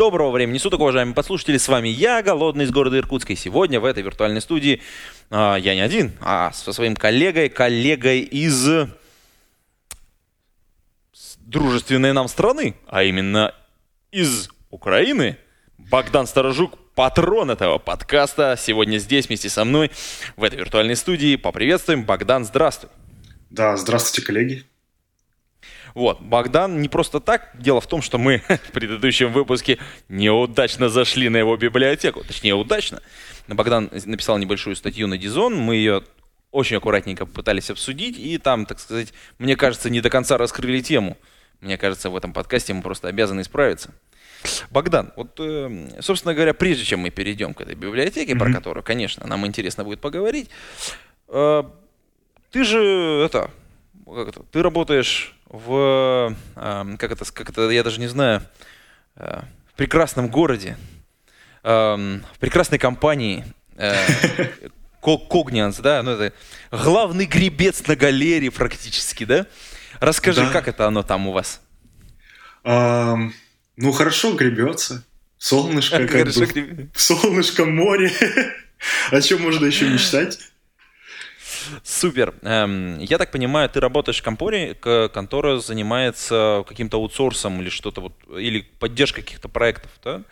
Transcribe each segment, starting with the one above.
Доброго времени суток, уважаемые подслушатели. С вами я, Голодный из города Иркутска. И сегодня в этой виртуальной студии а, я не один, а со своим коллегой, коллегой из дружественной нам страны, а именно из Украины. Богдан Сторожук, патрон этого подкаста, сегодня здесь вместе со мной в этой виртуальной студии. Поприветствуем. Богдан, здравствуй. Да, здравствуйте, коллеги. Вот, Богдан не просто так. Дело в том, что мы в предыдущем выпуске неудачно зашли на его библиотеку. Точнее, удачно. Богдан написал небольшую статью на Дизон. Мы ее очень аккуратненько пытались обсудить. И там, так сказать, мне кажется, не до конца раскрыли тему. Мне кажется, в этом подкасте мы просто обязаны исправиться. Богдан, вот, э, собственно говоря, прежде чем мы перейдем к этой библиотеке, про которую, конечно, нам интересно будет поговорить, э, ты же это, как это, ты работаешь в, эм, как это, как это, я даже не знаю, э, в прекрасном городе, эм, в прекрасной компании, э, Ко- Когнианс, да, ну это главный гребец на галерее практически, да? Расскажи, Да. как это оно там у вас? Ам, ну, хорошо гребется. Солнышко, как бы, солнышко море. О чем можно еще мечтать? Супер. Эм, я так понимаю, ты работаешь в компании, к- которая занимается каким-то аутсорсом или что-то вот, или поддержкой каких-то проектов, да?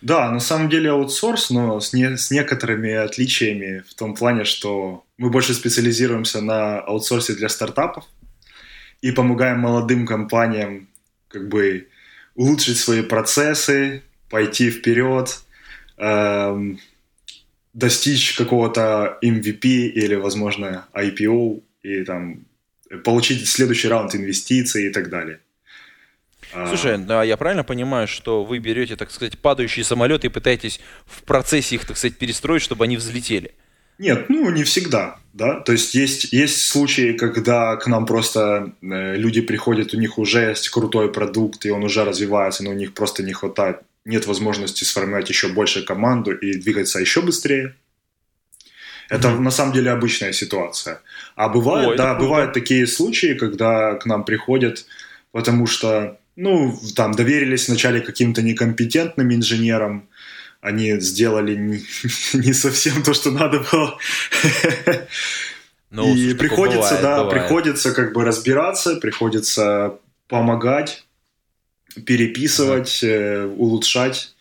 Да, на самом деле аутсорс, но с, не- с некоторыми отличиями в том плане, что мы больше специализируемся на аутсорсе для стартапов и помогаем молодым компаниям как бы улучшить свои процессы, пойти вперед, эм, достичь какого-то MVP или, возможно, IPO и там получить следующий раунд инвестиций и так далее. А, Слушай, да, я правильно понимаю, что вы берете, так сказать, падающие самолеты и пытаетесь в процессе их, так сказать, перестроить, чтобы они взлетели? Нет, ну не всегда, да. То есть есть, есть случаи, когда к нам просто э, люди приходят, у них уже есть крутой продукт, и он уже развивается, но у них просто не хватает, нет возможности сформировать еще больше команду и двигаться еще быстрее. Это на самом деле обычная ситуация. А бывает, Ой, да, круто. бывают такие случаи, когда к нам приходят, потому что, ну, там доверились вначале каким-то некомпетентным инженерам, они сделали не, не совсем то, что надо было. Ну, и приходится, бывает, да, бывает. приходится как бы разбираться, приходится помогать, переписывать, э, улучшать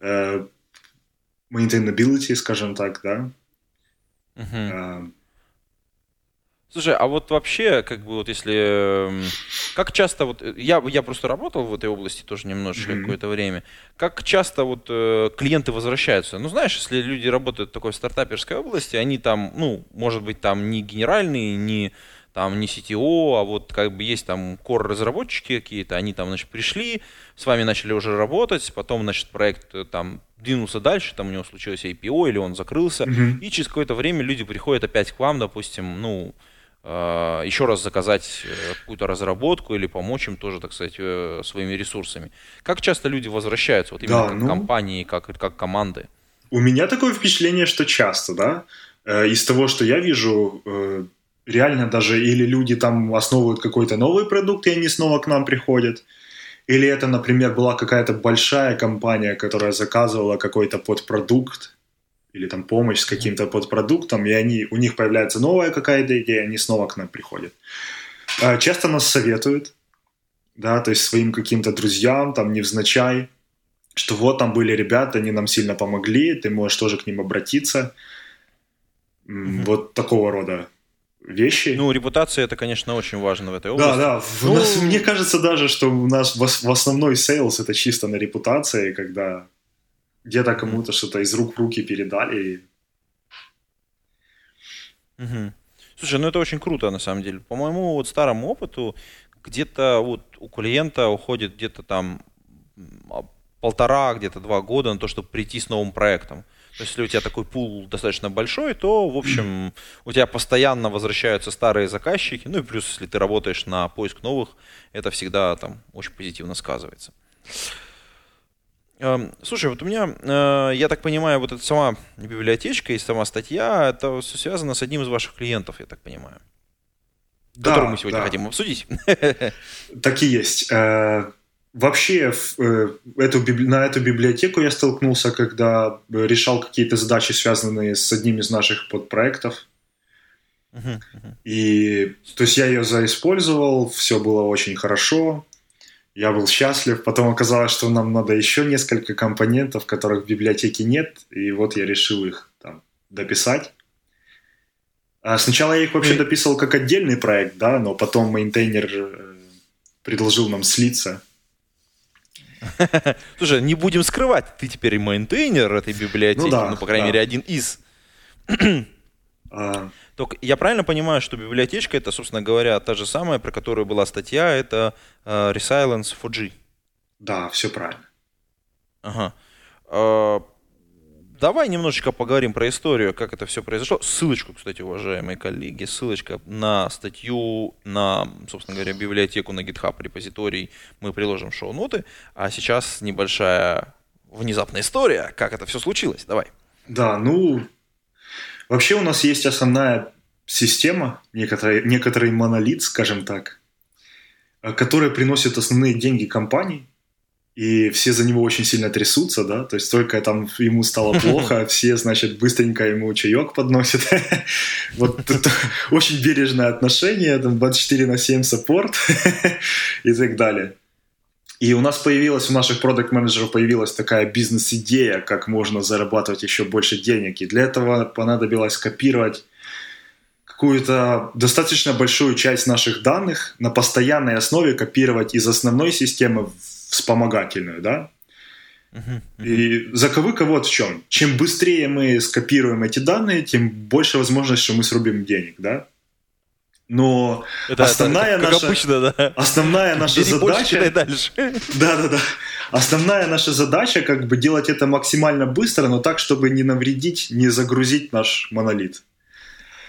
э, maintainability, скажем так, да. Мгм. Э, Слушай, а вот вообще, как бы вот если... эм, Как часто вот... э, Я, я просто работал в этой области тоже немножечко Мгм. какое-то время. Как часто вот э, клиенты возвращаются? Ну, знаешь, если люди работают в такой стартаперской области, они там, ну, может быть, там не генеральные, не там не CTO, а вот как бы есть там core-разработчики какие-то, они там, значит, пришли, с вами начали уже работать, потом, значит, проект э, там двинулся дальше, там у него случилось IPO или он закрылся, Мгм. и через какое-то время люди приходят опять к вам, допустим, ну, э, еще раз заказать э, какую-то разработку или помочь им тоже, так сказать, своими ресурсами. Как часто люди возвращаются, вот именно Да, как ну- компании, как, как команды? У меня такое впечатление, что часто, да. Из того, что я вижу, реально даже или люди там основывают какой-то новый продукт, и они снова к нам приходят, или это, например, была какая-то большая компания, которая заказывала какой-то подпродукт, или там помощь с каким-то подпродуктом, и они, у них появляется новая какая-то идея, они снова к нам приходят. Э, Часто нас советуют, да, то есть своим каким-то друзьям, там, невзначай, что вот там были ребята, они нам сильно помогли, ты можешь тоже к ним обратиться. Мгм. Вот такого рода вещи. Ну, репутация это, конечно, очень важно в этой да, области. да. В Ну- нас- мне кажется даже, что у нас в, ос- в основной sales это чисто на репутации, когда где-то кому-то что-то из рук в руки передали. Мгм. Слушай, ну это очень круто на самом деле. По моему вот старому опыту, где-то вот у клиента уходит где-то там а, полтора, где-то два года на то, чтобы прийти с новым проектом. То есть, если у тебя такой пул достаточно большой, то, в общем, у тебя постоянно возвращаются старые заказчики. Ну и плюс, если ты работаешь на поиск новых, это всегда там очень позитивно сказывается. Эм, слушай, вот у меня, э, я так понимаю, вот эта сама библиотечка и сама статья, это все связано с одним из ваших клиентов, я так понимаю. Да, который мы сегодня да. хотим обсудить. Так и есть. Э, вообще э, эту, на эту библиотеку я столкнулся, когда решал какие-то задачи, связанные с одним из наших подпроектов. И то есть я ее заиспользовал, все было очень хорошо, я был счастлив. Потом оказалось, что нам надо еще несколько компонентов, которых в библиотеке нет, и вот я решил их там дописать. А сначала я их вообще дописывал как отдельный проект, да, но потом maintainer э, предложил нам слиться. Слушай, не будем скрывать, ты теперь и maintainer этой библиотеки, ну, да, ну по крайней да. мере, один из. а... Только я правильно понимаю, что библиотечка это, собственно говоря, та же самая, про которую была статья, это uh, Resilience 4G. Да, все правильно. Ага. Uh, Давай немножечко поговорим про историю, как это все произошло. Ссылочку, кстати, уважаемые коллеги, ссылочка на статью, на, собственно говоря, библиотеку на GitHub репозиторий мы приложим шоу-ноты. А сейчас небольшая внезапная история, как это все случилось. Давай. Да, ну, вообще у нас есть основная система, некоторый, некоторый монолит, скажем так, который приносит основные деньги компании и все за него очень сильно трясутся, да, то есть только там ему стало плохо, все, значит, быстренько ему чаек подносят. Вот очень бережное отношение, там 24 на 7 саппорт и так далее. И у нас появилась, у наших продукт менеджеров появилась такая бизнес-идея, как можно зарабатывать еще больше денег. И для этого понадобилось копировать какую-то достаточно большую часть наших данных на постоянной основе копировать из основной системы в вспомогательную, да. И заковыка вот в чем. Чем быстрее мы скопируем эти данные, тем больше возможность, что мы срубим денег, да. Но это, основная это, как, наша, обычно, да. основная наша Бери задача, больше, дальше. да, да, да, основная наша задача как бы делать это максимально быстро, но так, чтобы не навредить, не загрузить наш монолит.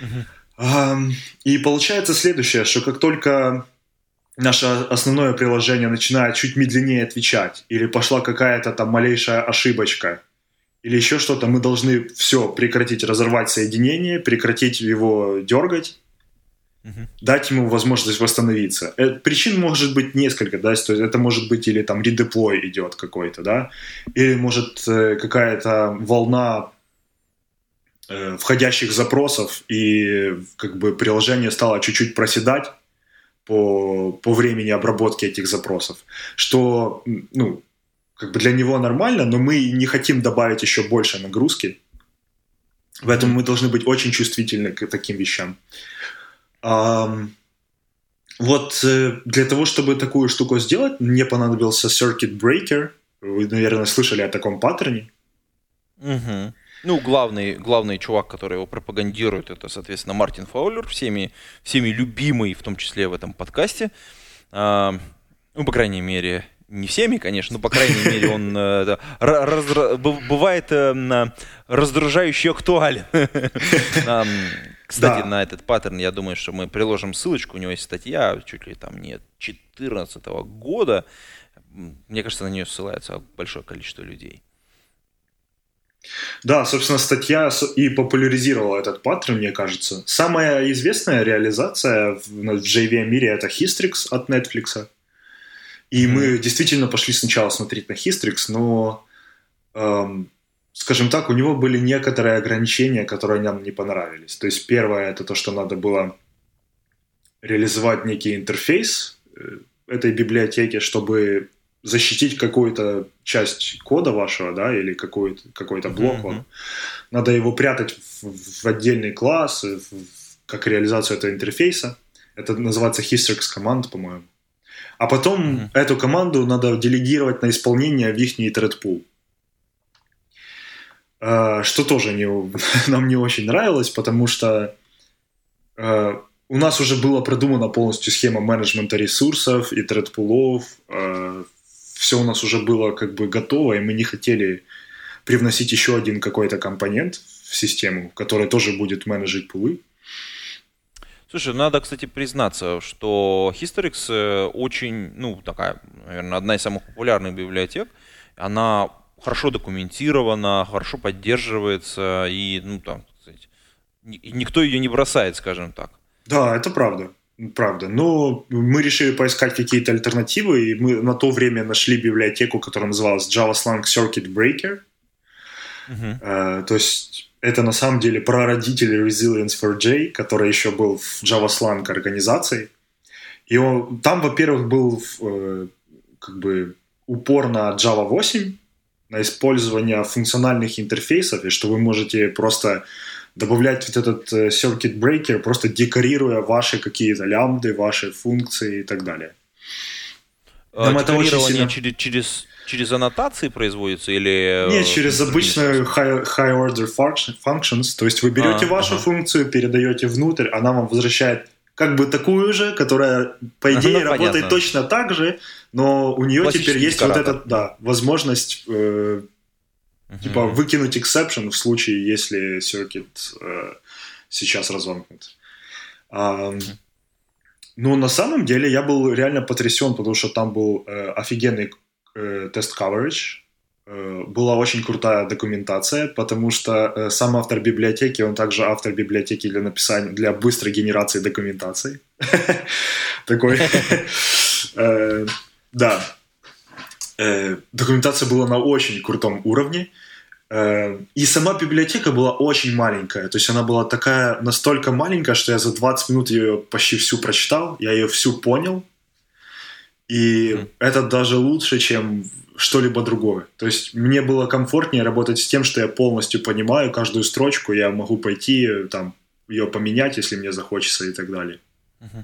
Угу. И получается следующее, что как только наше основное приложение начинает чуть медленнее отвечать, или пошла какая-то там малейшая ошибочка, или еще что-то, мы должны все прекратить, разорвать соединение, прекратить его дергать, угу. дать ему возможность восстановиться. Э, причин может быть несколько, да, то есть это может быть или там редеплой идет какой-то, да, или может э, какая-то волна э, входящих запросов, и как бы приложение стало чуть-чуть проседать, по, по времени обработки этих запросов, что ну, как бы для него нормально, но мы не хотим добавить еще больше нагрузки, поэтому мы должны быть очень чувствительны к таким вещам. Вот э, для того, чтобы такую штуку сделать, мне понадобился Circuit Breaker. Вы, наверное, слышали о таком паттерне. Угу. Ну, главный, главный чувак, который его пропагандирует, это, соответственно, Мартин Фаулер, всеми, всеми любимый, в том числе в этом подкасте. А, ну, по крайней мере, не всеми, конечно, но, по крайней мере, он э, раздра... бывает э, раздражающе актуален. Кстати, на этот паттерн, я думаю, что мы приложим ссылочку. У него есть статья, чуть ли там не 2014 года. Мне кажется, на нее ссылается большое количество людей. Да, собственно, статья и популяризировала этот паттерн, мне кажется. Самая известная реализация в, в JVM-мире это Hystrix от Netflix. И mm-hmm. мы действительно пошли сначала смотреть на Hystrix, но, эм, скажем так, у него были некоторые ограничения, которые нам не понравились. То есть первое это то, что надо было реализовать некий интерфейс э, этой библиотеки, чтобы защитить какую-то часть кода вашего, да, или какой-то какой блок, mm-hmm. надо его прятать в, в отдельный класс, в, как реализацию этого интерфейса. Это называется Hystrix команд, по-моему. А потом mm-hmm. эту команду надо делегировать на исполнение в их thread pool. А, что тоже не, нам не очень нравилось, потому что а, у нас уже была продумана полностью схема менеджмента ресурсов и тредпулов, все у нас уже было как бы готово, и мы не хотели привносить еще один какой-то компонент в систему, который тоже будет менеджить пулы. Слушай, надо, кстати, признаться, что Historix э, очень, ну, такая, наверное, одна из самых популярных библиотек. Она хорошо документирована, хорошо поддерживается, и, ну, там, кстати, никто ее не бросает, скажем так. Да, это правда. Правда. Но мы решили поискать какие-то альтернативы, и мы на то время нашли библиотеку, которая называлась Java Slang Circuit Breaker. Uh-huh. Uh, то есть это на самом деле прародитель Resilience for J, который еще был в Java Slang организации. И он, там, во-первых, был э, как бы упор на Java 8, на использование функциональных интерфейсов, и что вы можете просто добавлять вот этот э, circuit breaker, просто декорируя ваши какие-то лямбды, ваши функции и так далее. А, Нам это очень сильно... через, через, через аннотации производится или... Э, Нет, через обычные high, high functions. То есть вы берете а, вашу ага. функцию, передаете внутрь, она вам возвращает как бы такую же, которая, по идее, ну, работает понятно. точно так же, но у нее теперь есть вот эта да, возможность э, uh Типа выкинуть exception в случае, если circuit э, сейчас разомкнут. А, ну, на самом деле, я был реально потрясен, потому что там был э, офигенный э, тест coverage, э, была очень крутая документация, потому что э, сам автор библиотеки, он также автор библиотеки для написания, для быстрой генерации документации. Такой. Э, да, Э, документация была на очень крутом уровне. Э, и сама библиотека была очень маленькая. То есть она была такая, настолько маленькая, что я за 20 минут ее почти всю прочитал, я ее всю понял. И mm. это даже лучше, чем что-либо другое. То есть мне было комфортнее работать с тем, что я полностью понимаю каждую строчку, я могу пойти там ее поменять, если мне захочется и так далее. Uh-huh.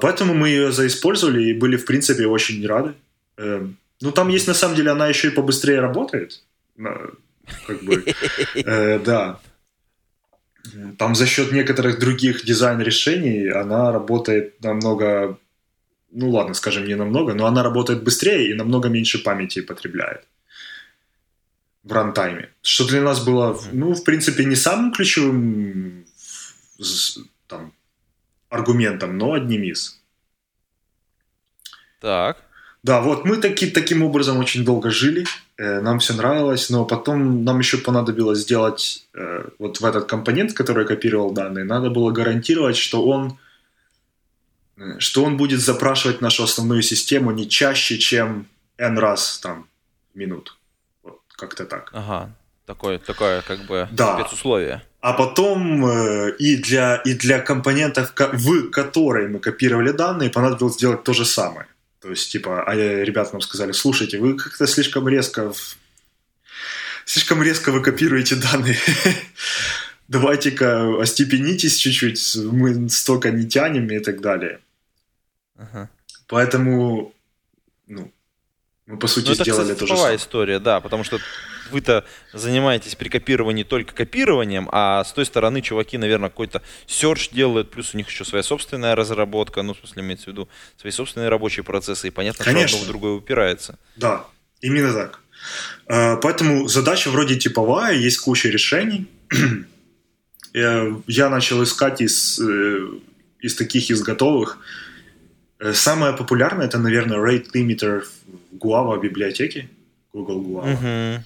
Поэтому мы ее заиспользовали и были, в принципе, очень рады. Эм, ну, там есть, на самом деле, она еще и побыстрее работает. Как бы, э, да. Там за счет некоторых других дизайн-решений она работает намного, ну ладно, скажем, не намного, но она работает быстрее и намного меньше памяти потребляет в рантайме. Что для нас было, ну, в принципе, не самым ключевым там, аргументом, но одним из. Так. Да, вот мы таки, таким образом очень долго жили, э, нам все нравилось, но потом нам еще понадобилось сделать э, вот в этот компонент, который копировал данные, надо было гарантировать, что он э, что он будет запрашивать нашу основную систему не чаще, чем n раз там в минут. Вот как-то так. Ага, такое, такое как бы да. спецусловие. А потом э, и, для, и для компонентов, в которые мы копировали данные, понадобилось сделать то же самое. То есть, типа, а ребята нам сказали, слушайте, вы как-то слишком резко, слишком резко вы копируете данные. Давайте-ка остепенитесь чуть-чуть, мы столько не тянем и так далее. Ага. Поэтому, ну, мы по сути ну, это, сделали кстати, то же самое. история, да, потому что вы-то занимаетесь при копировании только копированием, а с той стороны чуваки, наверное, какой-то search делают, плюс у них еще своя собственная разработка, ну, в смысле, имеется в виду свои собственные рабочие процессы, и понятно, Конечно. что одно в другое упирается. Да, именно так. А, поэтому задача вроде типовая, есть куча решений. Я начал искать из, э, из таких, из готовых. Э, самое популярное это, наверное, rate limiter в Guava библиотеке, Google Guava. Uh-huh.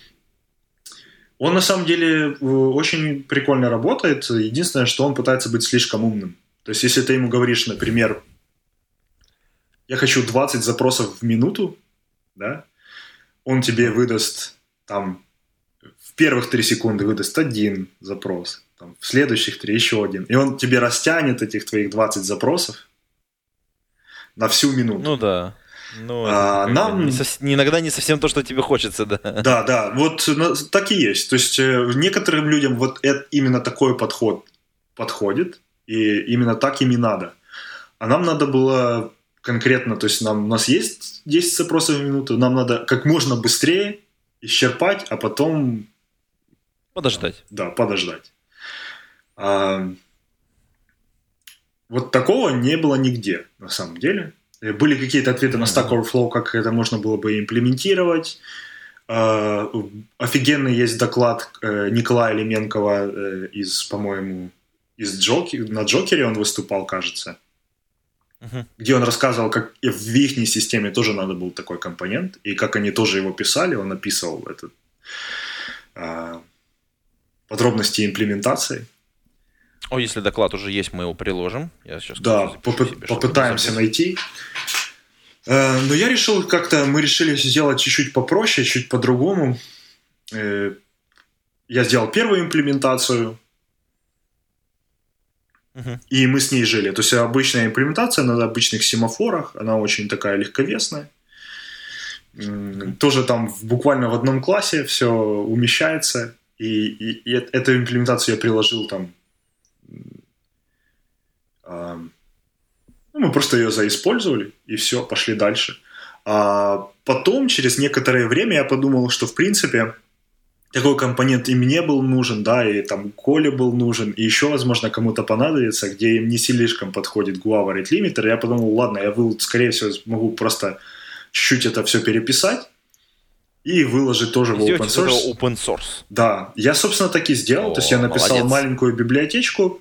Он на самом деле э, очень прикольно работает. Единственное, что он пытается быть слишком умным. То есть, если ты ему говоришь, например, я хочу 20 запросов в минуту, да, он тебе выдаст там в первых 3 секунды выдаст один запрос, там, в следующих 3 еще один. И он тебе растянет этих твоих 20 запросов на всю минуту. Ну да. Ну, а, нам... не сов... иногда не совсем то, что тебе хочется, да. Да, да, вот ну, так и есть. То есть э, некоторым людям вот это, именно такой подход подходит, и именно так им и надо. А нам надо было конкретно, то есть нам, у нас есть 10 запросов в минуту, нам надо как можно быстрее исчерпать, а потом... Подождать. Да, подождать. А, вот такого не было нигде, на самом деле. Были какие-то ответы на Stack Overflow, как это можно было бы имплементировать. Э, офигенный есть доклад э, Николая Леменкова э, из, по-моему, из Джоки, на Джокере он выступал, кажется. Uh-huh. Где он рассказывал, как в их системе тоже надо был такой компонент, и как они тоже его писали, он описывал этот, э, подробности имплементации. О, если доклад уже есть, мы его приложим. Я сейчас да, попы- себе, попытаемся найти. Э, но я решил как-то, мы решили сделать чуть-чуть попроще, чуть по-другому. Э, я сделал первую имплементацию, uh-huh. и мы с ней жили. То есть обычная имплементация на обычных семафорах, она очень такая легковесная. Тоже там буквально в одном классе все умещается. И, и, и эту имплементацию я приложил там ну, мы просто ее заиспользовали, и все, пошли дальше. А потом, через некоторое время, я подумал, что, в принципе, такой компонент и мне был нужен, да, и там Коле был нужен, и еще, возможно, кому-то понадобится, где им не слишком подходит Guava Rate Limiter. Я подумал, ладно, я, will, скорее всего, могу просто чуть-чуть это все переписать и выложить тоже в open source. open source. Да, я, собственно, так и сделал. О, То есть я написал молодец. маленькую библиотечку,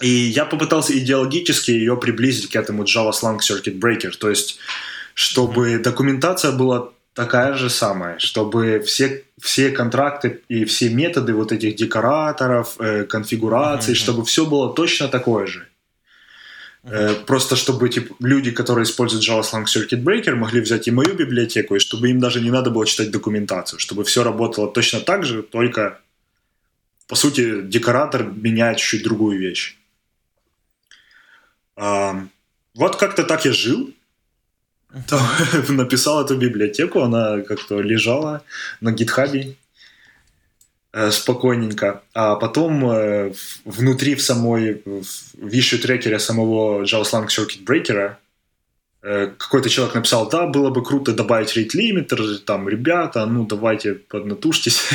и я попытался идеологически ее приблизить к этому Java Slang Circuit Breaker, то есть чтобы документация была такая же самая, чтобы все, все контракты и все методы вот этих декораторов, э, конфигураций, mm-hmm. чтобы все было точно такое же. Mm-hmm. Э, просто чтобы типа, люди, которые используют Java Slang Circuit Breaker, могли взять и мою библиотеку, и чтобы им даже не надо было читать документацию, чтобы все работало точно так же, только по сути декоратор меняет чуть-чуть другую вещь. Вот как-то так я жил. Там, написал эту библиотеку, она как-то лежала на гитхабе э, спокойненько. А потом э, внутри в самой в issue трекере самого JavaSlang Circuit Breaker э, какой-то человек написал, да, было бы круто добавить rate limiter, там, ребята, ну, давайте поднатужьтесь.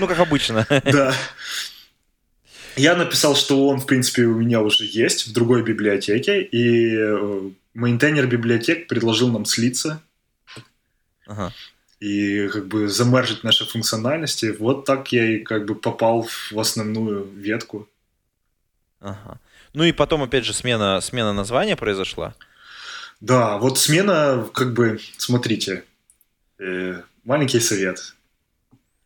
Ну, как обычно. Да. Я написал, что он, в принципе, у меня уже есть в другой библиотеке, и э, maintainer библиотек предложил нам слиться ага. и как бы замержить наши функциональности. Вот так я и как бы попал в основную ветку. Ага. Ну и потом, опять же, смена, смена названия произошла. Да, вот смена, как бы, смотрите, э, маленький совет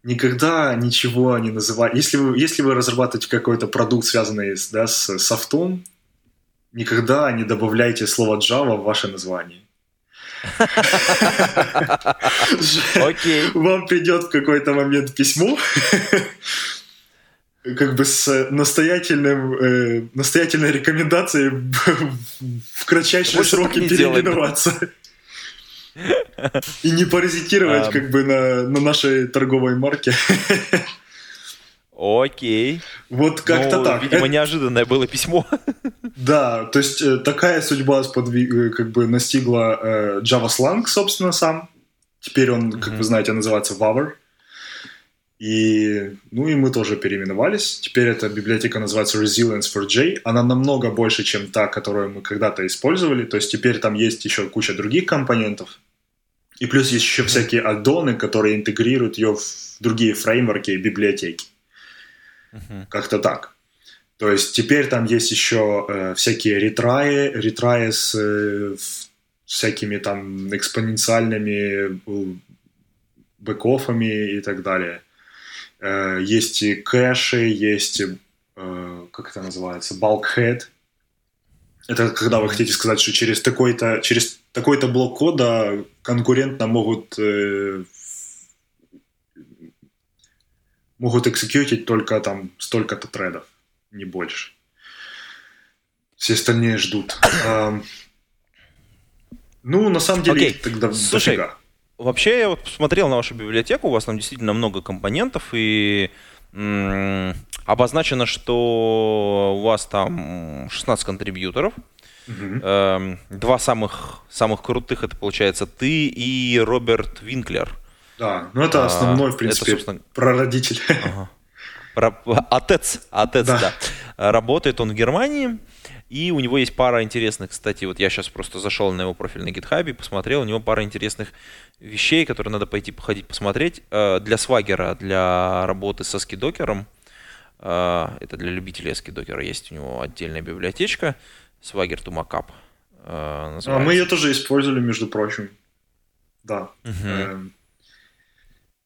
никогда ничего не называть. Если вы, если вы разрабатываете какой-то продукт, связанный да, с софтом, никогда не добавляйте слово Java в ваше название. Окей. Вам придет в какой-то момент письмо, как бы с настоятельным, э, настоятельной рекомендацией в кратчайшие сроки переименоваться. И не паразитировать как бы на, на нашей торговой марке. Окей. Вот как-то ну, так. Видимо, неожиданное было письмо. Да, то есть э, такая судьба сподвиг, э, как бы настигла э, Java Slang, собственно, сам. Теперь он, как mm-hmm. вы знаете, называется Waver. И, ну и мы тоже переименовались. Теперь эта библиотека называется Resilience for J. Она намного больше, чем та, которую мы когда-то использовали. То есть теперь там есть еще куча других компонентов. И плюс есть еще всякие аддоны, которые интегрируют ее в другие фреймворки и библиотеки. Uh-huh. Как-то так. То есть теперь там есть еще э, всякие ретраи, ретраи с э, всякими там экспоненциальными э, бэкофами и так далее. Э, есть и кэши, есть, э, как это называется, bulkhead. Это когда вы хотите сказать, что через такой-то, через такой-то блок кода конкурентно могут э, могут экзекьютить только там столько-то тредов, не больше. Все остальные ждут. А, ну, на самом деле, okay. тогда Слушай, дофига. Вообще, я вот посмотрел на вашу библиотеку, у вас там действительно много компонентов, и м- обозначено, что у вас там 16 контрибьюторов. Угу. Эм, два самых, самых крутых, это получается ты и Роберт Винклер. Да, ну это основной, в принципе, это, собственно... прародитель. Ага. Отец, отец, да. да. Работает он в Германии. И у него есть пара интересных, кстати, вот я сейчас просто зашел на его профиль на GitHub и посмотрел, у него пара интересных вещей, которые надо пойти походить посмотреть. Э, для свагера, для работы со скидокером, э, это для любителей скидокера, есть у него отдельная библиотечка, Swagger to Mockup. А мы ее тоже использовали, между прочим. Да. Угу.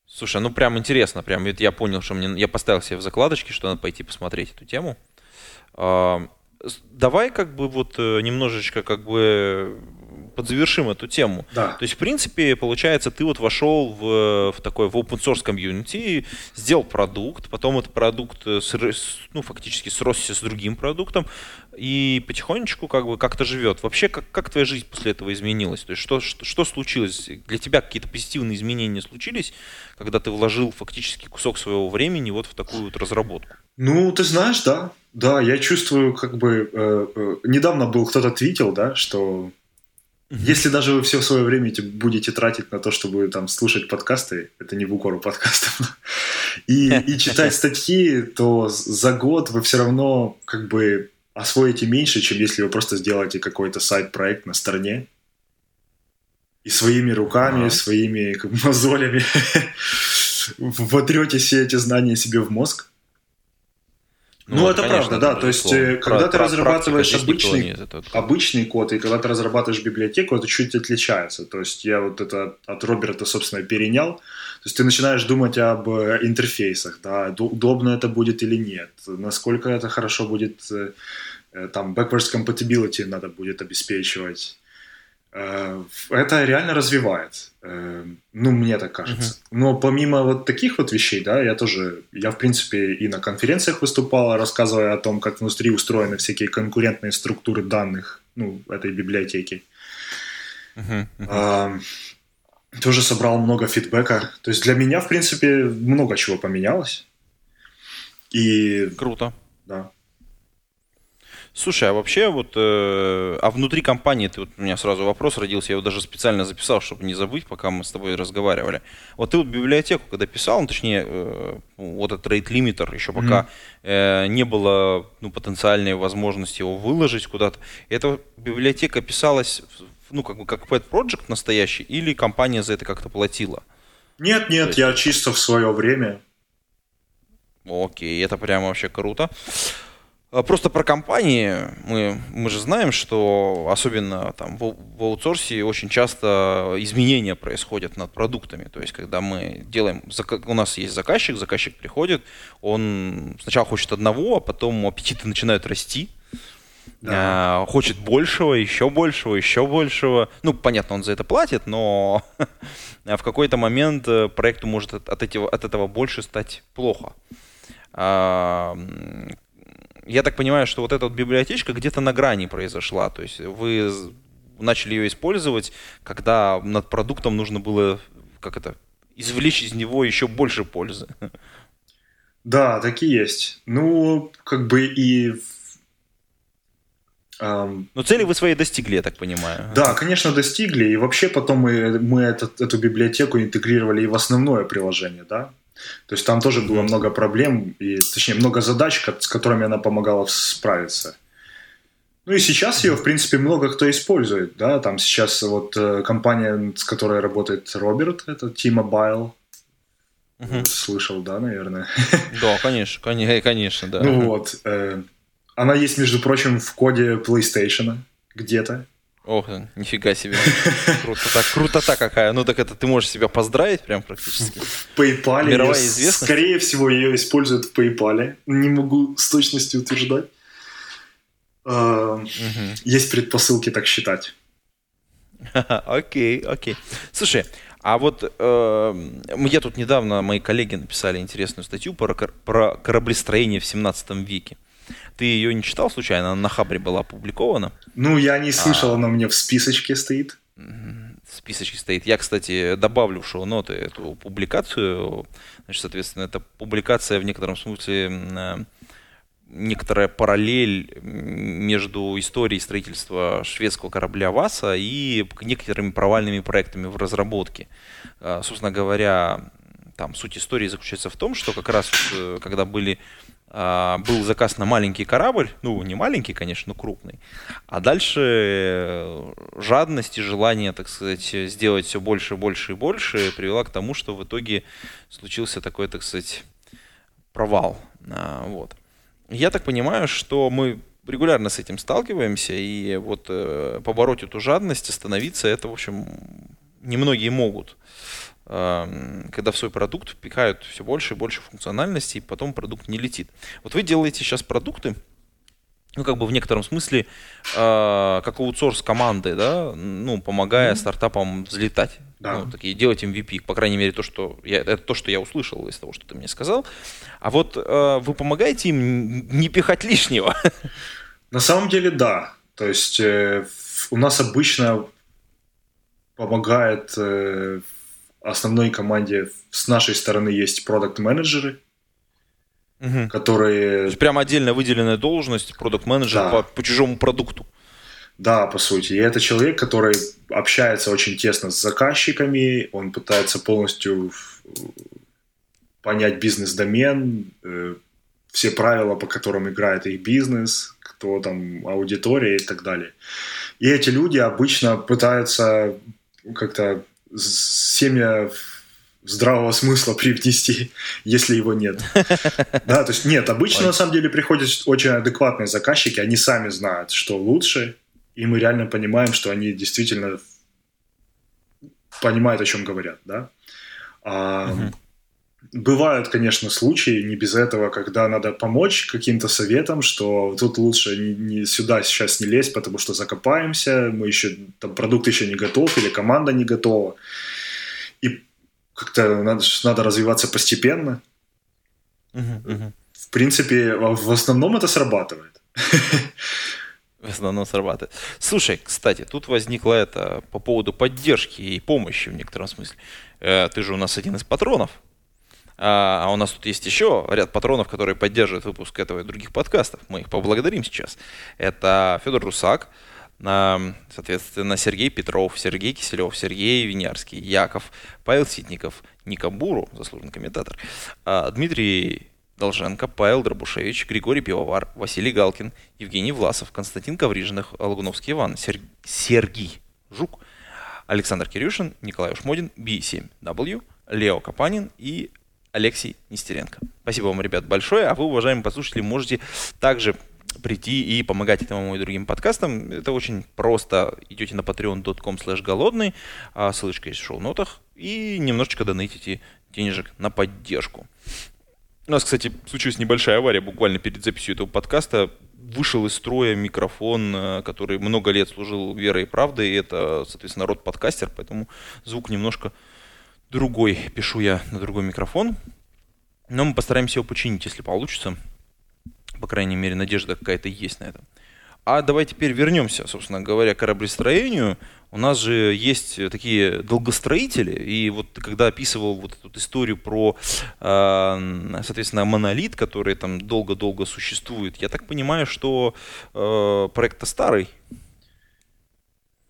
Слушай, ну прям интересно, прям я понял, что мне я поставил себе в закладочке, что надо пойти посмотреть эту тему. Давай как бы вот э, немножечко как бы подзавершим эту тему. Да. То есть, в принципе, получается, ты вот вошел в, в такой в open source комьюнити, сделал продукт, потом этот продукт э, ну, фактически сросся с другим продуктом, и потихонечку как бы как-то живет. Вообще, как, как твоя жизнь после этого изменилась? То есть, что, что, что случилось? Для тебя какие-то позитивные изменения случились, когда ты вложил фактически кусок своего времени вот в такую вот разработку? Ну, ты знаешь, да. Да, я чувствую, как бы... Э, э, недавно был кто-то твитил, да, что если даже вы все свое время будете тратить на то, чтобы там слушать подкасты, это не в укору подкастов, и, и читать статьи, то за год вы все равно как бы освоите меньше, чем если вы просто сделаете какой-то сайт-проект на стороне и своими руками, а. своими как мозолями вотрете все эти знания себе в мозг. Ну, ну это конечно, правда, да. То есть, слово. Э, когда ты разрабатываешь обычный, обычный код, и когда ты разрабатываешь библиотеку, это чуть отличается. То есть, я вот это от Роберта, собственно, перенял. То есть, ты начинаешь думать об э, интерфейсах, да, удобно это будет или нет, насколько это хорошо будет, э, там, backwards compatibility надо будет обеспечивать. Э, это реально развивает. Э, ну, мне так кажется. Uh-huh. Но помимо вот таких вот вещей, да, я тоже, я в принципе и на конференциях выступал, рассказывая о том, как внутри устроены всякие конкурентные структуры данных, ну, этой библиотеки. Uh-huh. Uh-huh. А, тоже собрал много фидбэка. То есть для меня, в принципе, много чего поменялось. И... Круто. Да. Слушай, а вообще вот, э, а внутри компании, ты, вот, у меня сразу вопрос родился, я его даже специально записал, чтобы не забыть, пока мы с тобой разговаривали. Вот ты вот библиотеку, когда писал, ну, точнее, э, вот этот rate limiter, еще пока mm-hmm. э, не было ну, потенциальной возможности его выложить куда-то, эта библиотека писалась, ну, как бы как pet project настоящий, или компания за это как-то платила? Нет, нет, есть... я чисто в свое время. Окей, это прям вообще круто. А, просто про компании мы, мы же знаем, что особенно там в, в аутсорсе очень часто изменения происходят над продуктами. То есть, когда мы делаем, у нас есть заказчик, заказчик приходит, он сначала хочет одного, а потом аппетиты начинают расти. Да. А, хочет большего, еще большего, еще большего. Ну, понятно, он за это платит, но в какой-то момент э, проекту может от, от, этого, от этого больше стать плохо. Я так понимаю, что вот эта вот библиотечка где-то на грани произошла. То есть вы начали ее использовать, когда над продуктом нужно было, как это, извлечь из него еще больше пользы. Да, такие есть. Ну, как бы и но цели вы свои достигли, я так понимаю. Да, конечно, достигли. И вообще потом мы, мы этот, эту библиотеку интегрировали и в основное приложение, да. То есть там тоже было много проблем, и, точнее, много задач, с которыми она помогала справиться. Ну и сейчас ее, в принципе, много кто использует, да, там сейчас вот э, компания, с которой работает Роберт, это T-Mobile, угу. слышал, да, наверное? Да, конечно, конечно, да. Ну вот, э, она есть, между прочим, в коде PlayStation где-то, Ох, нифига себе. Круто так, круто какая. Ну так это ты можешь себя поздравить прям практически. В PayPal. Мировая ее, известность. Скорее всего, ее используют в PayPal. Не могу с точностью утверждать. Угу. Есть предпосылки так считать. Окей, окей. Слушай, а вот э, я тут недавно, мои коллеги написали интересную статью про, про кораблестроение в 17 веке. Ты ее не читал случайно? Она на Хабре была опубликована. Ну, я не слышал, а... она у меня в списочке стоит. В списочке стоит. Я, кстати, добавлю в шоу-ноты эту публикацию. Значит, соответственно, это публикация в некотором смысле э, некоторая параллель между историей строительства шведского корабля Васа и некоторыми провальными проектами в разработке. А, собственно говоря, там суть истории заключается в том, что как раз э, когда были а, был заказ на маленький корабль, ну, не маленький, конечно, но крупный. А дальше э, жадность и желание, так сказать, сделать все больше, больше и больше привела к тому, что в итоге случился такой, так сказать, провал. А, вот. Я так понимаю, что мы регулярно с этим сталкиваемся, и вот э, побороть эту жадность, остановиться, это, в общем, немногие могут когда в свой продукт впихают все больше и больше функциональности, и потом продукт не летит. Вот вы делаете сейчас продукты, ну, как бы в некотором смысле, э, как аутсорс команды, да, ну, помогая mm-hmm. стартапам взлетать. Да. Ну, такие, делать MVP, по крайней мере, то, что я, это то, что я услышал из того, что ты мне сказал. А вот э, вы помогаете им не пихать лишнего? На самом деле, да. То есть э, у нас обычно помогает э, основной команде с нашей стороны есть продукт-менеджеры, угу. которые... То есть прям отдельно выделенная должность продукт-менеджер да. по, по чужому продукту. Да, по сути. И это человек, который общается очень тесно с заказчиками, он пытается полностью понять бизнес-домен, э, все правила, по которым играет их бизнес, кто там аудитория и так далее. И эти люди обычно пытаются как-то семя здравого смысла привнести, если его нет. Да, то есть нет, обычно на самом деле приходят очень адекватные заказчики, они сами знают, что лучше, и мы реально понимаем, что они действительно понимают, о чем говорят, да. А, угу. Бывают, конечно, случаи, не без этого, когда надо помочь каким-то советам, что тут лучше не, не сюда сейчас не лезть, потому что закопаемся, мы еще, там, продукт еще не готов или команда не готова. И как-то надо, надо развиваться постепенно. Uh-huh, uh-huh. В принципе, в основном это срабатывает. В основном срабатывает. Слушай, кстати, тут возникло это по поводу поддержки и помощи в некотором смысле. Э, ты же у нас один из патронов. А, а у нас тут есть еще ряд патронов, которые поддерживают выпуск этого и других подкастов. Мы их поблагодарим сейчас. Это Федор Русак, соответственно, Сергей Петров, Сергей Киселев, Сергей Винярский, Яков, Павел Ситников, Ника Буру, заслуженный комментатор, а, Дмитрий Долженко, Павел Дробушевич, Григорий Пивовар, Василий Галкин, Евгений Власов, Константин Коврижных, Лагуновский Иван, Сер... Сергей Жук, Александр Кирюшин, Николай Ушмодин, B7W, Лео Капанин и Алексей Нестеренко. Спасибо вам, ребят, большое. А вы, уважаемые послушатели, можете также прийти и помогать этому и другим подкастам. Это очень просто. Идете на patreon.com slash голодный, а ссылочка есть в шоу-нотах, и немножечко донатите денежек на поддержку. У нас, кстати, случилась небольшая авария буквально перед записью этого подкаста. Вышел из строя микрофон, э, который много лет служил верой и правдой. И это, соответственно, род-подкастер, поэтому звук немножко другой пишу я на другой микрофон. Но мы постараемся его починить, если получится. По крайней мере, надежда какая-то есть на это. А давай теперь вернемся, собственно говоря, к кораблестроению. У нас же есть такие долгостроители, и вот когда описывал вот эту историю про, э, соответственно, монолит, который там долго-долго существует, я так понимаю, что э, проект-то старый.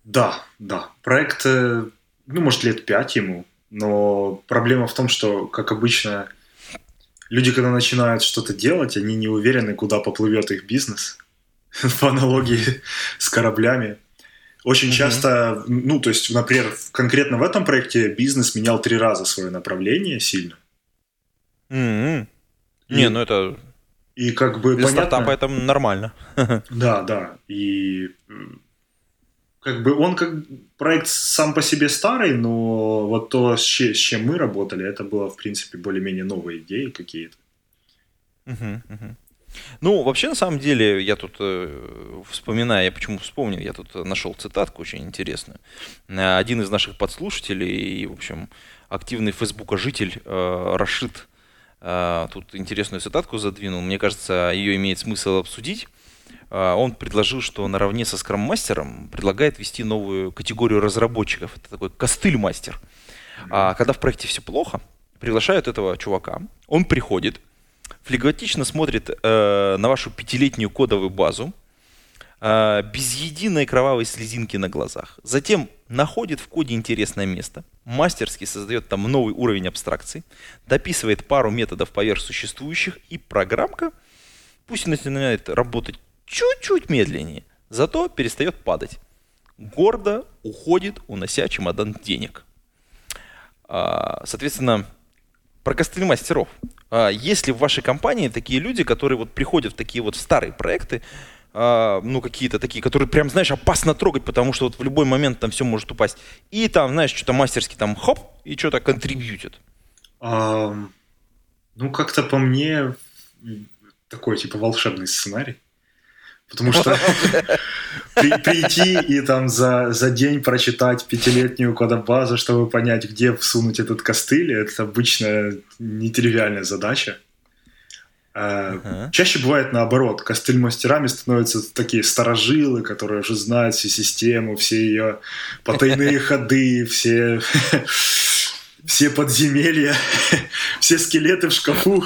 Да, да. Проект, э, ну, может, лет пять ему. Но проблема в том, что, как обычно, люди, когда начинают что-то делать, они не уверены, куда поплывет их бизнес. По аналогии с кораблями. Очень mm-hmm. часто, ну, то есть, например, конкретно в этом проекте бизнес менял три раза свое направление сильно. Mm-hmm. И, не, ну это... И как бы Для понятно... стартапа это нормально. Да, да. И как бы он как проект сам по себе старый, но вот то, с, чем мы работали, это было, в принципе, более-менее новые идеи какие-то. Ну, вообще, на самом деле, я тут э, вспоминаю, я почему вспомнил, я тут нашел цитатку очень интересную. Э, один из наших подслушателей и, в общем, активный фейсбука житель э, Рашид э, тут интересную цитатку задвинул. Мне кажется, ее имеет смысл обсудить. А, он предложил, что наравне со скрам-мастером предлагает ввести новую категорию разработчиков. Это такой костыль-мастер. А когда в проекте все плохо, приглашают этого чувака, он приходит, флегматично смотрит э, на вашу пятилетнюю кодовую базу, э, без единой кровавой слезинки на глазах. Затем находит в коде интересное место, мастерски создает там новый уровень абстракции, дописывает пару методов поверх существующих, и программка – пусть начинает работать чуть-чуть медленнее, зато перестает падать. Гордо уходит, унося чемодан денег. А, соответственно, про костыль мастеров. А, есть ли в вашей компании такие люди, которые вот приходят в такие вот старые проекты, а, ну, какие-то такие, которые прям, знаешь, опасно трогать, потому что вот в любой момент там все может упасть. И там, знаешь, что-то мастерски там хоп, и что-то контрибьютит. Ну, как-то по мне такой, типа, волшебный сценарий. Потому что при, прийти и там за, за день прочитать пятилетнюю кодобазу, чтобы понять, где всунуть этот костыль, это обычная нетривиальная задача. Uh-huh. Чаще бывает наоборот. Костыль мастерами становятся такие старожилы, которые уже знают всю систему, все ее потайные ходы, все, все подземелья, все скелеты в шкафу.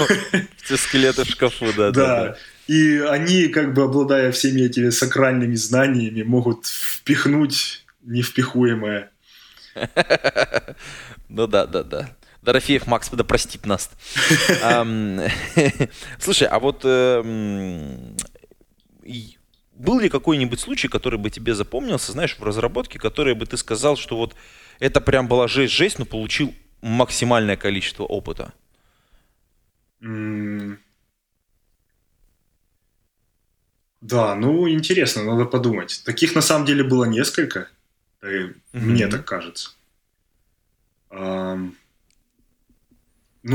Все скелеты в шкафу, да. Да. И они, как бы обладая всеми этими сакральными знаниями, могут впихнуть невпихуемое. Ну да, да, да. Дорофеев Макс, да простит нас. Слушай, а вот эм, был ли какой-нибудь случай, который бы тебе запомнился, знаешь, в разработке, который бы ты сказал, что вот это прям была жесть-жесть, но получил максимальное количество опыта? Да, ну интересно, надо подумать. Таких на самом деле было несколько, mm-hmm. мне так кажется. Ну,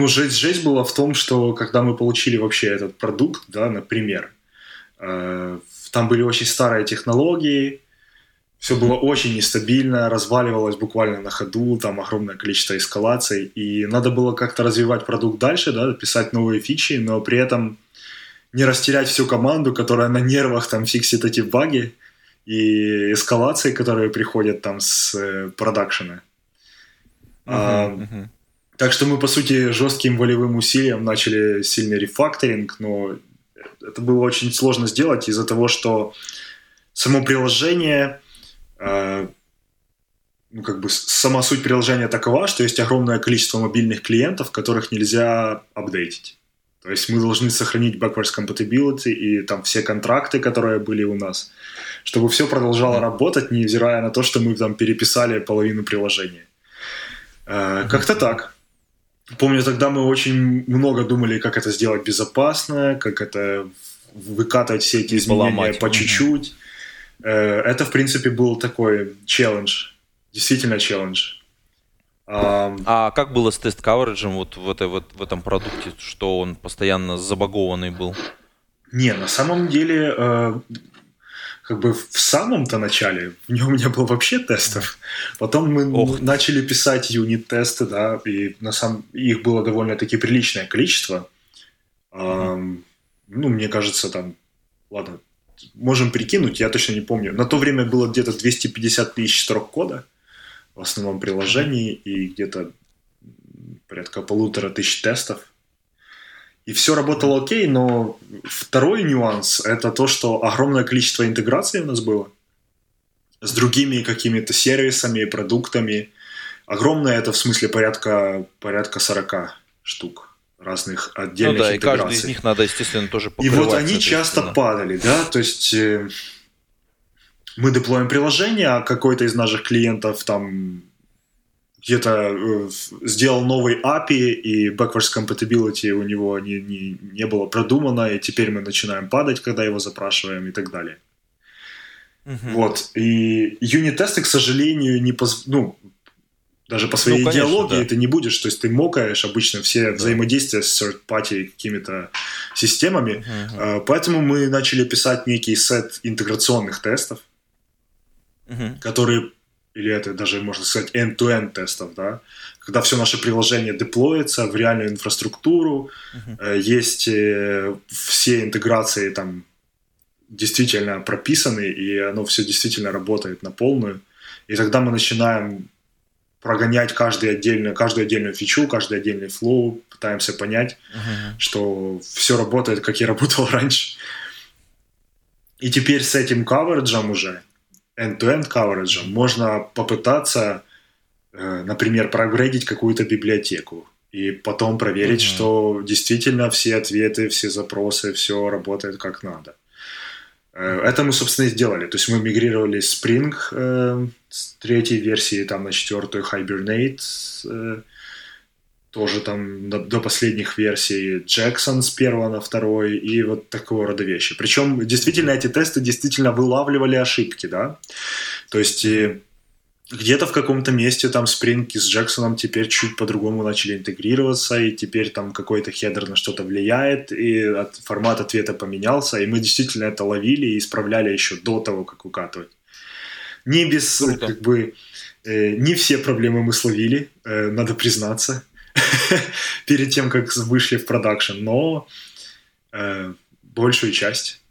жесть, жесть была в том, что когда мы получили вообще этот продукт, да, например, э, там были очень старые технологии, все было очень нестабильно, разваливалось буквально на ходу, там огромное количество эскалаций, и надо было как-то развивать продукт дальше, да, писать новые фичи, но при этом не растерять всю команду, которая на нервах там фиксит эти баги и эскалации, которые приходят там с э, продакшена. Uh-huh, а, uh-huh. Так что мы, по сути, жестким волевым усилием начали сильный рефакторинг, но это было очень сложно сделать из-за того, что само приложение, э, ну, как бы сама суть приложения такова, что есть огромное количество мобильных клиентов, которых нельзя апдейтить. То есть мы должны сохранить backwards compatibility и там все контракты, которые были у нас, чтобы все продолжало работать, невзирая на то, что мы там переписали половину приложения. Э, как-то так. Помню, тогда мы очень много думали, как это сделать безопасно, как это выкатывать все эти изменения Поломать. по чуть-чуть. Э, это, в принципе, был такой челлендж. Действительно челлендж. А как было с тест-кавериджем вот в, этой, вот в этом продукте, что он постоянно забагованный был? Не, на самом деле э, как бы в самом-то начале в нем не было вообще тестов. Потом мы Ох. начали писать юнит-тесты, да, и на самом их было довольно-таки приличное количество. Mm-hmm. ну, мне кажется, там, ладно, можем прикинуть, я точно не помню. На то время было где-то 250 тысяч строк кода в основном приложении и где-то порядка полутора тысяч тестов. И все работало окей, но второй нюанс – это то, что огромное количество интеграции у нас было с другими какими-то сервисами, продуктами. Огромное – это в смысле порядка, порядка 40 штук разных отдельных ну да, интеграций. и каждый из них надо, естественно, тоже. И вот они часто падали, да, то есть э, мы деплоим приложение, а какой-то из наших клиентов там где-то э, сделал новый API, и backwards compatibility у него не, не, не было продумано, и теперь мы начинаем падать, когда его запрашиваем и так далее. Uh-huh. Вот. И юнит-тесты, к сожалению, не поз... ну, даже по своей ну, конечно, идеологии да. ты не будешь, то есть ты мокаешь обычно все да. взаимодействия с third-party какими-то системами, uh-huh. поэтому мы начали писать некий сет интеграционных тестов, uh-huh. которые или это даже, можно сказать, end-to-end тестов, да, когда все наше приложение деплоится в реальную инфраструктуру, uh-huh. есть э, все интеграции там действительно прописаны, и оно все действительно работает на полную. И тогда мы начинаем прогонять каждый отдельно, каждую отдельную фичу, каждый отдельный флоу, пытаемся понять, uh-huh. что все работает, как и работало раньше. И теперь с этим каверджем уже end-to-end coverage можно попытаться, э, например, проапгрейдить какую-то библиотеку и потом проверить, угу. что действительно все ответы, все запросы, все работает как надо. Э, это мы, собственно, и сделали. То есть мы мигрировали Spring э, с третьей версии там, на четвертую Hibernate, э, тоже там до, до последних версий Jackson с первого на второй и вот такого рода вещи. Причем действительно эти тесты действительно вылавливали ошибки, да. То есть где-то в каком-то месте там Spring с Джексоном теперь чуть по-другому начали интегрироваться, и теперь там какой-то хедер на что-то влияет, и от, формат ответа поменялся, и мы действительно это ловили и исправляли еще до того, как укатывать. Не без, Круто. как бы, э, не все проблемы мы словили, э, надо признаться, перед тем, как вышли в продакшн, но э, большую часть.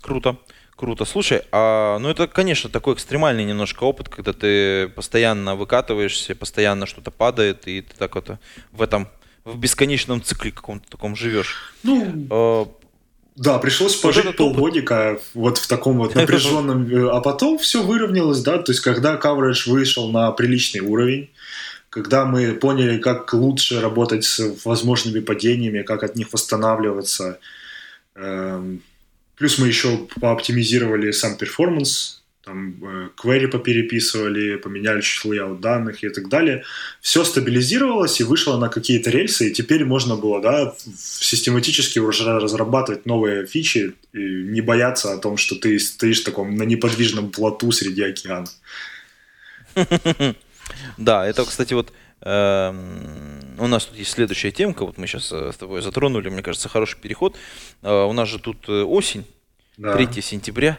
Круто. Круто. Слушай, а, ну это, конечно, такой экстремальный немножко опыт, когда ты постоянно выкатываешься, постоянно что-то падает, и ты так вот в этом, в бесконечном цикле каком-то таком живешь. Ну, а, да, пришлось пожить вот полгодика вот в таком вот напряженном, э, а потом все выровнялось, да, то есть когда coverage вышел на приличный уровень, когда мы поняли, как лучше работать с возможными падениями, как от них восстанавливаться, эм, Плюс мы еще пооптимизировали сам перформанс, там э, query попереписывали, поменяли чуть layout данных и так далее. Все стабилизировалось и вышло на какие-то рельсы, и теперь можно было да, систематически уже разрабатывать новые фичи и не бояться о том, что ты стоишь в таком на неподвижном плоту среди океана. Да, это, кстати, вот эм, у нас тут есть следующая темка, вот мы сейчас э, с тобой затронули, мне кажется, хороший переход. Э, у нас же тут осень, да. 3 сентября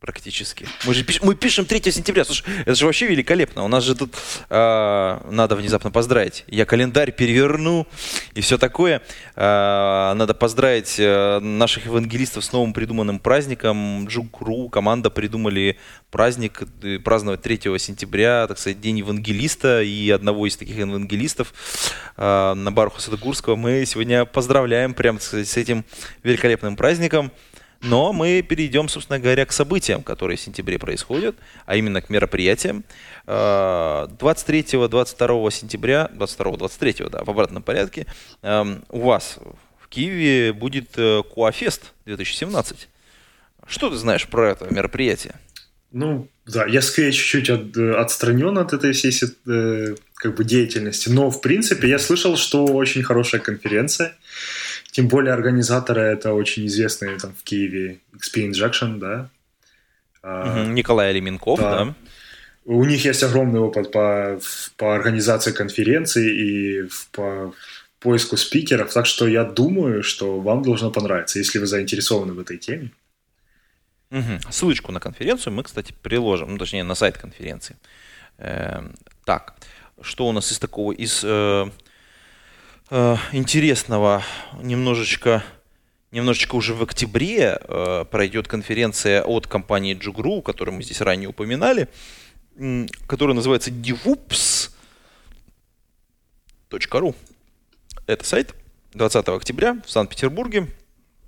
практически. Мы же пишем, мы пишем 3 сентября. Слушай, это же вообще великолепно. У нас же тут э, надо внезапно поздравить. Я календарь переверну и все такое. Э, надо поздравить э, наших евангелистов с новым придуманным праздником. Джукру команда придумали праздник э, праздновать 3 сентября, так сказать, День евангелиста и одного из таких евангелистов э, на Баруха Садогурского мы сегодня поздравляем прямо с этим великолепным праздником. Но мы перейдем, собственно говоря, к событиям, которые в сентябре происходят, а именно к мероприятиям. 23-22 э, сентября, 22-23, да, в обратном порядке, эм, у вас в Киеве будет э, Куафест 2017. Что ты знаешь про это мероприятие? Ну, да, я скорее чуть-чуть от, э, отстранен от этой всей как бы деятельности, но в принципе я слышал, что очень хорошая конференция. Тем более организаторы это очень известные там в Киеве XP Injection, да. Угу, Николай Алименков, да. да. У них есть огромный опыт по, по организации конференций и по поиску спикеров, так что я думаю, что вам должно понравиться, если вы заинтересованы в этой теме. Угу. Ссылочку на конференцию мы, кстати, приложим, ну, точнее, на сайт конференции. Э, так, что у нас из такого, из э, Э, интересного немножечко немножечко уже в октябре э, пройдет конференция от компании Jugru, которую мы здесь ранее упоминали, которая называется devops.ru. Это сайт 20 октября в Санкт-Петербурге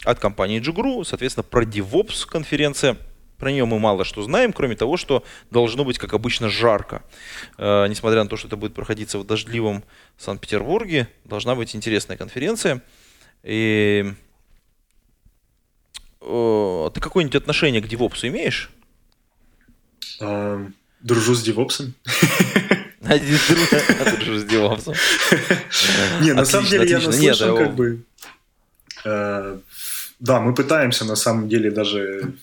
от компании Jugru, соответственно, про DevOps конференция – про нее мы мало что знаем, кроме того, что должно быть, как обычно, жарко. Э, несмотря на то, что это будет проходиться в дождливом Санкт-Петербурге, должна быть интересная конференция. И э, ты какое-нибудь отношение к девопсу имеешь? А, дружу с девопсом. Дружу с девопсом. Не, на самом деле я наслышан как бы... Э, да, мы пытаемся на самом деле даже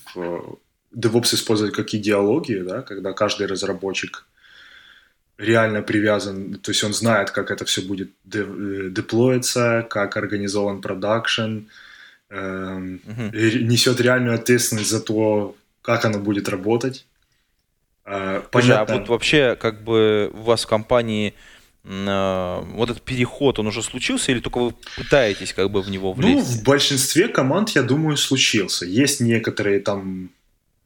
DevOps использовать как идеологию, да, когда каждый разработчик реально привязан, то есть он знает, как это все будет э, деплоиться, как организован продакшн, э, угу. несет реальную ответственность за то, как оно будет работать. Э, понятно. а вот вообще, как бы у вас в компании э, вот этот переход, он уже случился или только вы пытаетесь как бы в него влезть? Ну, в большинстве команд, я думаю, случился. Есть некоторые там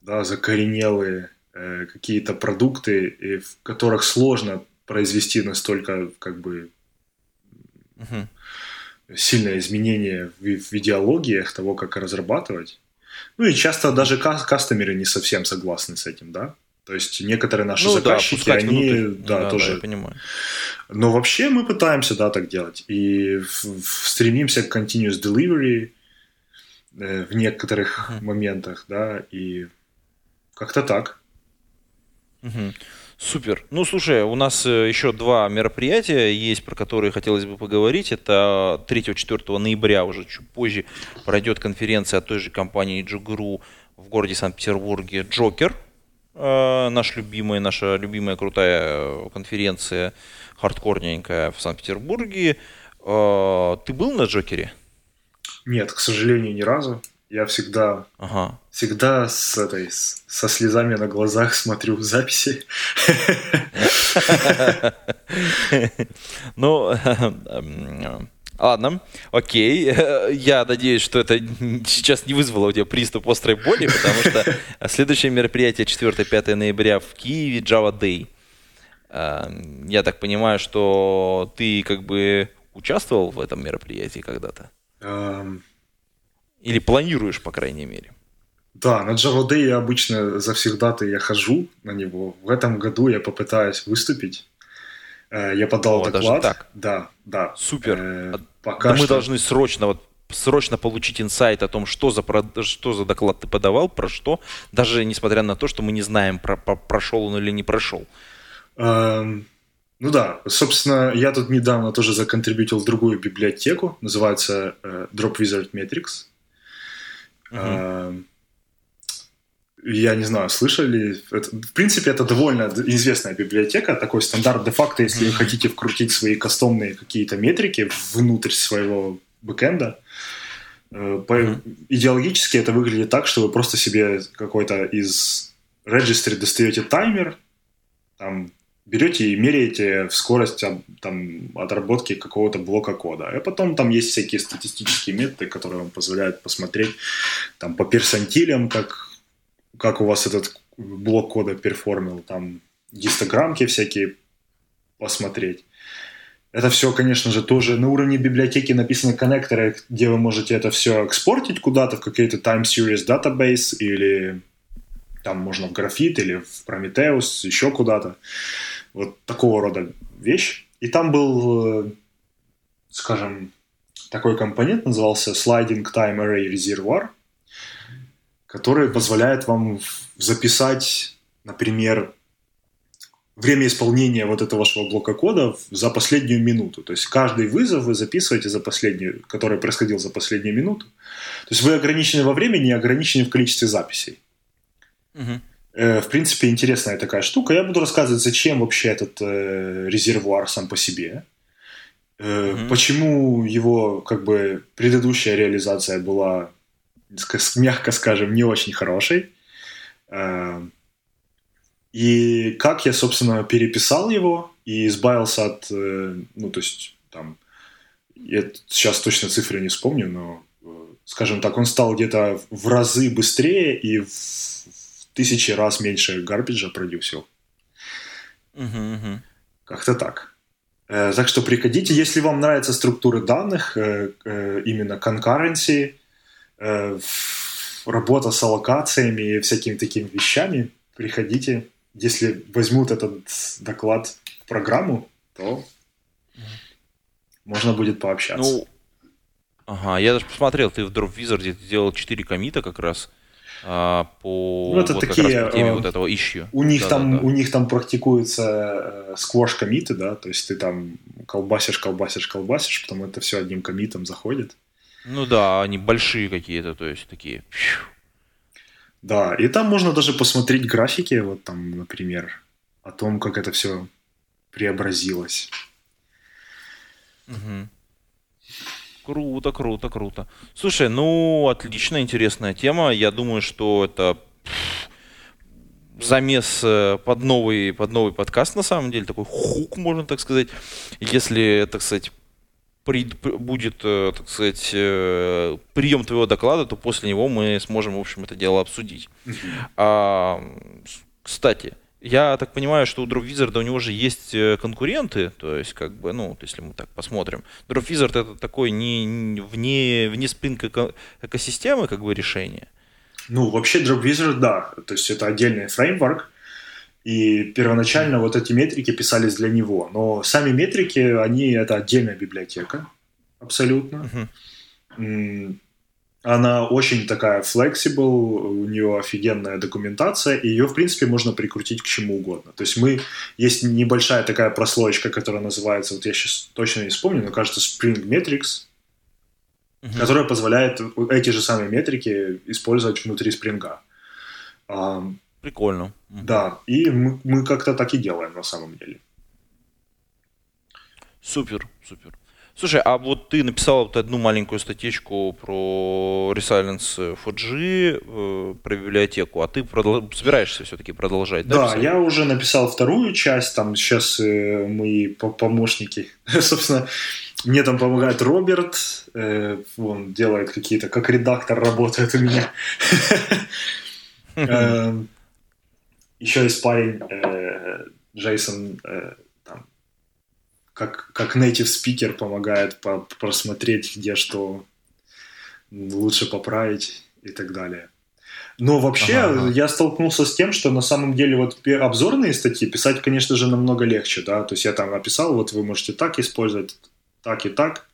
да, закоренелые э, какие-то продукты, и в которых сложно произвести настолько как бы угу. сильное изменение в, в идеологиях того, как разрабатывать. Ну и часто даже кас- кастомеры не совсем согласны с этим, да. То есть некоторые наши ну, заказчики, да, они, да, да, тоже. Да, я понимаю. Но вообще мы пытаемся, да, так делать. И в, в, стремимся к continuous delivery э, в некоторых uh-huh. моментах, да, и как-то так. Uh-huh. Супер. Ну, слушай, у нас э, еще два мероприятия есть, про которые хотелось бы поговорить. Это 3-4 ноября, уже чуть позже, пройдет конференция от той же компании Джугру в городе Санкт-Петербурге «Джокер». Э, наш любимый, наша любимая крутая конференция, хардкорненькая в Санкт-Петербурге. Э, ты был на «Джокере»? Нет, к сожалению, ни разу. Я всегда, ага. всегда с этой, со слезами на глазах смотрю в записи. Ну, ладно, окей. Я надеюсь, что это сейчас не вызвало у тебя приступ острой боли, потому что следующее мероприятие 4-5 ноября в Киеве Java Day. Я так понимаю, что ты как бы участвовал в этом мероприятии когда-то? Или планируешь, по крайней мере? Да, на Day я обычно завсегда-то я хожу на него. В этом году я попытаюсь выступить. Э, я подал О, доклад. Даже так? Да, да. Супер. Э, пока да что... мы должны срочно вот срочно получить инсайт о том, что за, что за доклад ты подавал, про что, даже несмотря на то, что мы не знаем, про, про, прошел он или не прошел. Эм, ну да, собственно, я тут недавно тоже законтрибьютил другую библиотеку, называется э, Drop Wizard Metrics. Uh-huh. Я не знаю, слышали. Это, в принципе, это довольно известная библиотека, такой стандарт де-факто, если вы хотите вкрутить свои кастомные какие-то метрики внутрь своего бэкэнда. Э, по, идеологически это выглядит так, что вы просто себе какой-то из registry достаете таймер, там берете и меряете скорость там, отработки какого-то блока кода. А потом там есть всякие статистические методы, которые вам позволяют посмотреть там, по персантилям, как, как у вас этот блок кода перформил, там гистограммки всякие посмотреть. Это все, конечно же, тоже на уровне библиотеки написаны коннекторы, где вы можете это все экспортить куда-то в какой-то time series database или там можно в графит или в Prometheus, еще куда-то. Вот такого рода вещь. И там был, э, скажем, такой компонент, назывался Sliding Time Array Reservoir, который позволяет вам записать, например, время исполнения вот этого вашего блока кода за последнюю минуту. То есть каждый вызов вы записываете за последнюю, который происходил за последнюю минуту. То есть вы ограничены во времени и ограничены в количестве записей. Угу. В принципе, интересная такая штука. Я буду рассказывать, зачем вообще этот э, резервуар сам по себе. Э, угу. Почему его, как бы, предыдущая реализация была, мягко скажем, не очень хорошей. Э, и как я, собственно, переписал его и избавился от, э, ну, то есть, там, я сейчас точно цифры не вспомню, но, э, скажем так, он стал где-то в разы быстрее и в тысячи раз меньше гарбиджа продюсил. Угу, угу. Как-то так. Э, так что приходите, если вам нравятся структуры данных, э, э, именно concurrency, работа с аллокациями и всякими такими вещами, приходите. Если возьмут этот доклад в программу, то можно будет пообщаться. Ну, ага, я даже посмотрел, ты в Drop Wizard делал 4 комита как раз по ну, это вот такие, по теме а, вот этого ищу. У них, да, там, да, да. у них там практикуются сквош комиты, да, то есть ты там колбасишь, колбасишь, колбасишь, потом это все одним комитом заходит. Ну да, они большие какие-то, то есть такие. Да, и там можно даже посмотреть графики, вот там, например, о том, как это все преобразилось. Угу. Круто, круто, круто. Слушай, ну, отлично, интересная тема. Я думаю, что это замес э, под новый, под новый подкаст, на самом деле, такой хук, можно так сказать. Если, так сказать, при, будет, э, так сказать, э, прием твоего доклада, то после него мы сможем, в общем, это дело обсудить. А, кстати, я так понимаю, что у Drop у него же есть э, конкуренты, то есть, как бы, ну, если мы так посмотрим. Drop это такой не, вне, вне спинка эко- экосистемы, как бы, решение. Ну, вообще Drop да, то есть это отдельный фреймворк, И первоначально вот эти метрики писались для него. Но сами метрики, они это отдельная библиотека. Абсолютно. Uh-huh. Она очень такая flexible, у нее офигенная документация, и ее, в принципе, можно прикрутить к чему угодно. То есть мы, есть небольшая такая прослоечка, которая называется, вот я сейчас точно не вспомню, но кажется Spring Metrics, uh-huh. которая позволяет эти же самые метрики использовать внутри Spring. Прикольно. Да, и мы, мы как-то так и делаем на самом деле. Супер, супер. Слушай, а вот ты написал вот одну маленькую статьечку про Resilience 4G, э, про библиотеку, а ты продол- собираешься все-таки продолжать, да? Да, я уже написал вторую часть, там сейчас э, мои помощники, собственно, мне там помогает Роберт, э, он делает какие-то, как редактор работает у меня. Эм, еще есть парень, э, Джейсон, э, как, как native speaker помогает по просмотреть, где что лучше поправить и так далее. Но вообще ага. я столкнулся с тем, что на самом деле вот обзорные статьи писать, конечно же, намного легче, да, то есть я там описал, вот вы можете так использовать, так и так,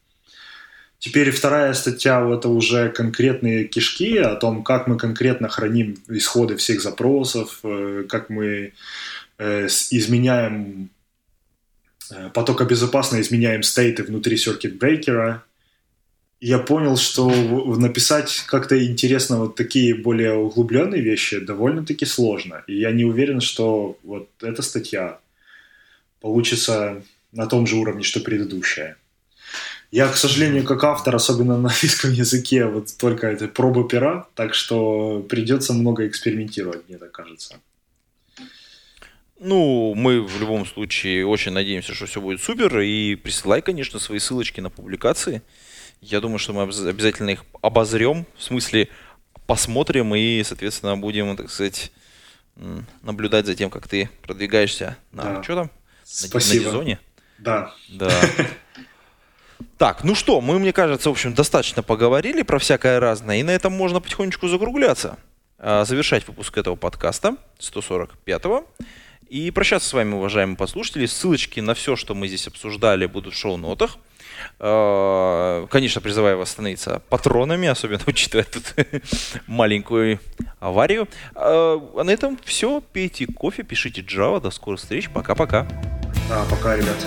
Теперь вторая статья – это уже конкретные кишки о том, как мы конкретно храним исходы всех запросов, э, как мы э, изменяем потокобезопасно изменяем стейты внутри circuit Я понял, что написать как-то интересно вот такие более углубленные вещи довольно-таки сложно. И я не уверен, что вот эта статья получится на том же уровне, что предыдущая. Я, к сожалению, как автор, особенно на английском языке, вот только это проба пера, так что придется много экспериментировать, мне так кажется. Ну, мы в любом случае очень надеемся, что все будет супер. И присылай, конечно, свои ссылочки на публикации. Я думаю, что мы обязательно их обозрем, в смысле посмотрим и, соответственно, будем, так сказать, наблюдать за тем, как ты продвигаешься на да. что там? Спасибо. На зоне. Да. Да. Так, ну что, мы, мне кажется, в общем, достаточно поговорили про всякое разное, и на этом можно потихонечку закругляться. А, завершать выпуск этого подкаста, 145-го. И прощаться с вами, уважаемые послушатели. Ссылочки на все, что мы здесь обсуждали, будут в шоу-нотах. А, конечно, призываю вас становиться патронами, особенно учитывая тут маленькую аварию. А, а на этом все. Пейте кофе, пишите Java. До скорых встреч. Пока-пока. А, пока, ребят.